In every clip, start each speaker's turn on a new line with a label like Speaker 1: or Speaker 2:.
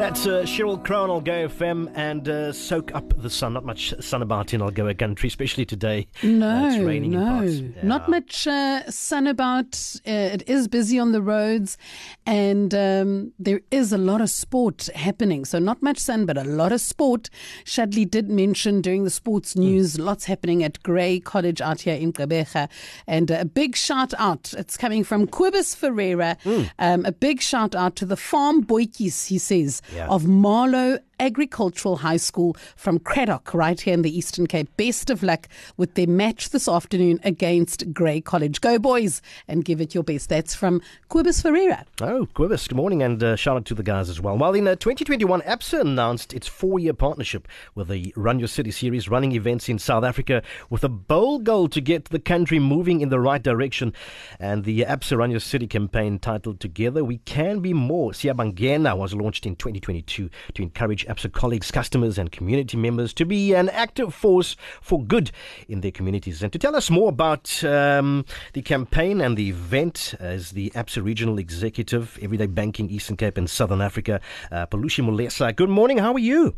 Speaker 1: That's uh, Sheryl Crow on Algoa FM and uh, soak up the sun. Not much sun about in Algoa country, especially today.
Speaker 2: No,
Speaker 1: Uh, it's raining in
Speaker 2: no,
Speaker 1: parts. Yeah.
Speaker 2: not much uh, sun about. Uh, it is busy on the roads, and um, there is a lot of sport happening. So not much sun, but a lot of sport. Shadley did mention during the sports
Speaker 1: Hmm.
Speaker 2: news, lots happening at Grey College out here in Gqeberha, and a big shout out. It's coming from Quibus Ferreira.
Speaker 1: Hmm.
Speaker 2: Um, a big shout out to the farm boykies. He says
Speaker 1: Yeah.
Speaker 2: of Marlow Agricultural High School from Cradock, right here in the Eastern Cape. Best of luck with their match this afternoon against Grey College. Go, boys, and give it your best. That's from Quibus Ferreira.
Speaker 1: Oh, Quibus, good morning, and uh, shout out to the guys as well. Well, in uh, 2021, Absa announced its four year partnership with the Run Your City series, running events in South Africa with a bold goal to get the country moving in the right direction. And the Absa Run Your City campaign, titled Together We Can Be More, Siabangena, was launched in 2022 to encourage Absa colleagues, customers, and community members to be an active force for good in their communities. And to tell us more about um, the campaign and the event, as the Absa Regional Executive, Everyday Banking, Eastern Cape and Southern Africa, uh, Pholushi Malesa. Good morning. How are you?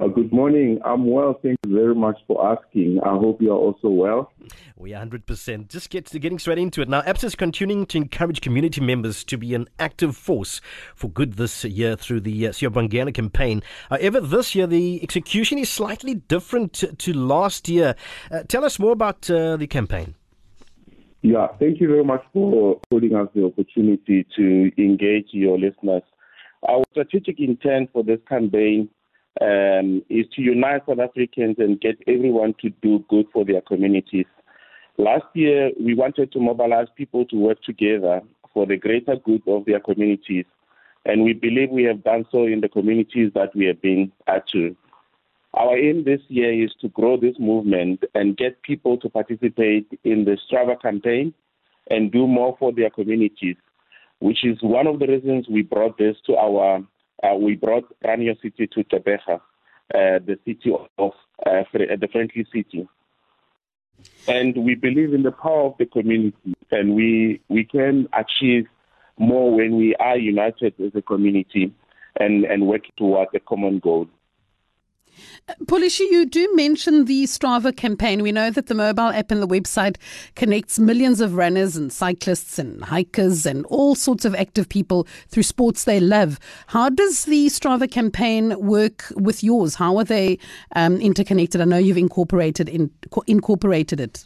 Speaker 3: Uh, good morning. I'm well. Thank you very much for asking. I hope you are also well.
Speaker 1: We are 100%. Just get getting straight into it. Now, Absa is continuing to encourage community members to be an active force for good this year through the uh, Siobangana campaign. However, this year the execution is slightly different to, to last year. Uh, tell us more about uh, the campaign.
Speaker 3: Yeah, thank you very much for holding us the opportunity to engage your listeners. Our strategic intent for this campaign um, is to unite South Africans and get everyone to do good for their communities. Last year, we wanted to mobilize people to work together for the greater good of their communities, and we believe we have done so in the communities that we have been at to. Our aim this year is to grow this movement and get people to participate in the Strava campaign and do more for their communities, which is one of the reasons we brought this to our, uh, we brought Run Your City to Gqeberha, uh, the city of, uh, the friendly city. And we believe in the power of the community, and we, we can achieve more when we are united as a community and, and work towards a common goal.
Speaker 2: Pholushi, you do mention the Strava campaign. We know that the mobile app and the website connects millions of runners and cyclists and hikers and all sorts of active people through sports they love. How does the Strava campaign work with yours? How are they um, interconnected? I know you've incorporated in, incorporated it.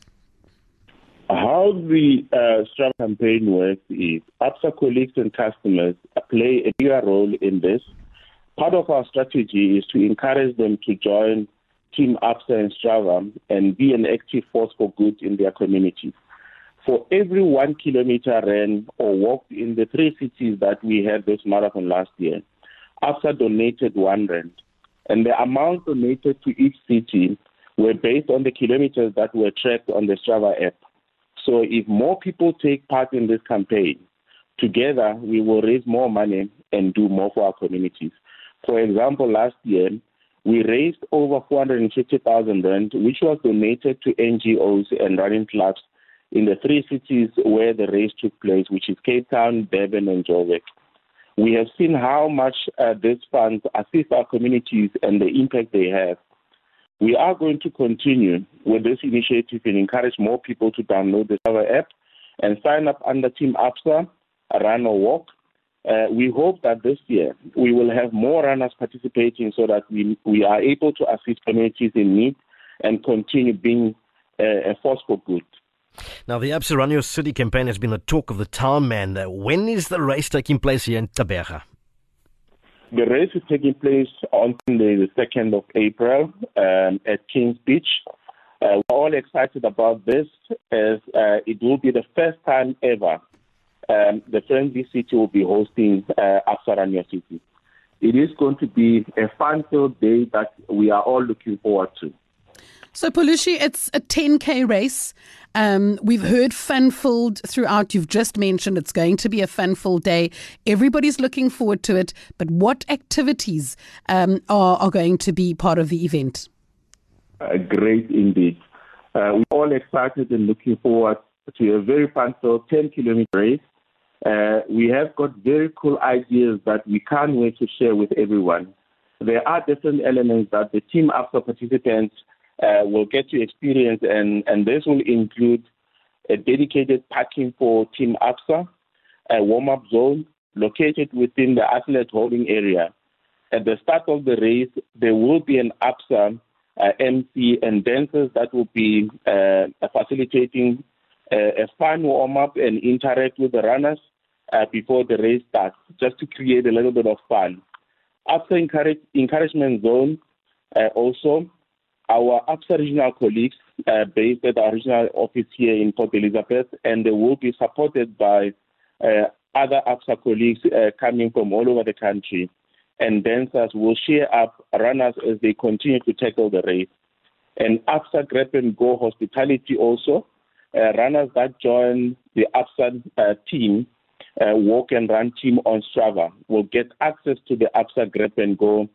Speaker 3: How the uh, Strava campaign works is Absa colleagues and customers play a bigger role in this. Part of our strategy is to encourage them to join Team Absa and Strava and be an active force for good in their communities. For every one kilometer ran or walked in the three cities that we had this marathon last year, Absa donated one rand. And the amount donated to each city were based on the kilometers that were tracked on the Strava app. So if more people take part in this campaign, together we will raise more money and do more for our communities. For example, last year we raised over 450,000 rand, which was donated to NGOs and running clubs in the three cities where the race took place, which is Cape Town, Durban, and Joburg. We have seen how much uh, these funds assist our communities and the impact they have. We are going to continue with this initiative and encourage more people to download the Strava app and sign up under Team Absa, Run or Walk. Uh, we hope that this year we will have more runners participating so that we, we are able to assist communities in need and continue being uh, a force for good.
Speaker 1: Now, the Your City campaign has been the talk of the town, man. When is the race taking place here in Gqeberha?
Speaker 3: The race is taking place on the 2nd of April um, at King's Beach. Uh, we're all excited about this as uh, it will be the first time ever um, the Friendly City will be hosting uh, City. It is going to be a fun-filled day that we are all looking forward to.
Speaker 2: So, Pholushi, it's a 10K race. Um, we've heard fun-filled throughout. You've just mentioned it's going to be a fun-filled day. Everybody's looking forward to it. But what activities um, are, are going to be part of the event?
Speaker 3: Uh, great indeed. Uh, we're all excited and looking forward to a very fun-filled 10 kilometer race. Uh, we have got very cool ideas that we can't wait to share with everyone. There are different elements that the Team Absa participants uh, will get to experience, and, and this will include a dedicated parking for Team Absa, a warm-up zone located within the athlete holding area. At the start of the race, there will be an Absa uh, MC and dancers that will be uh, facilitating uh, a fun warm-up and interact with the runners uh, before the race starts, just to create a little bit of fun. After encourage, encouragement zone, uh, also our ABSA regional colleagues uh, based at our regional office here in Port Elizabeth, and they will be supported by uh, other ABSA colleagues uh, coming from all over the country. And dancers will share up runners as they continue to tackle the race. And ABSA Grab and Go Hospitality also, uh, runners that join the ABSA uh, team, uh, walk and run team on Strava, will get access to the ABSA Grab and Go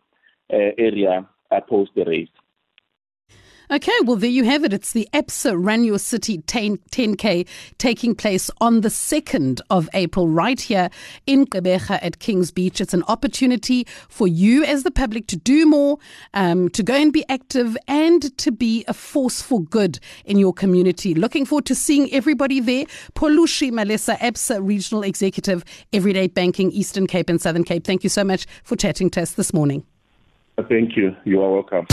Speaker 3: area post the race.
Speaker 2: Okay, well, there you have it. It's the Run Your City 10, k taking place on the 2nd of April, right here in Gqeberha at Kings Beach. It's an opportunity for you as the public to do more, um, to go and be active, and to be a force for good in your community. Looking forward to seeing everybody there. Pholushi Malesa, ABSA Regional Executive, Everyday Banking, Eastern Cape and Southern Cape. Thank you so much for chatting to us this morning.
Speaker 3: Thank you. You are welcome.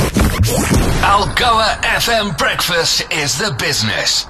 Speaker 4: Algoa FM Breakfast is the business.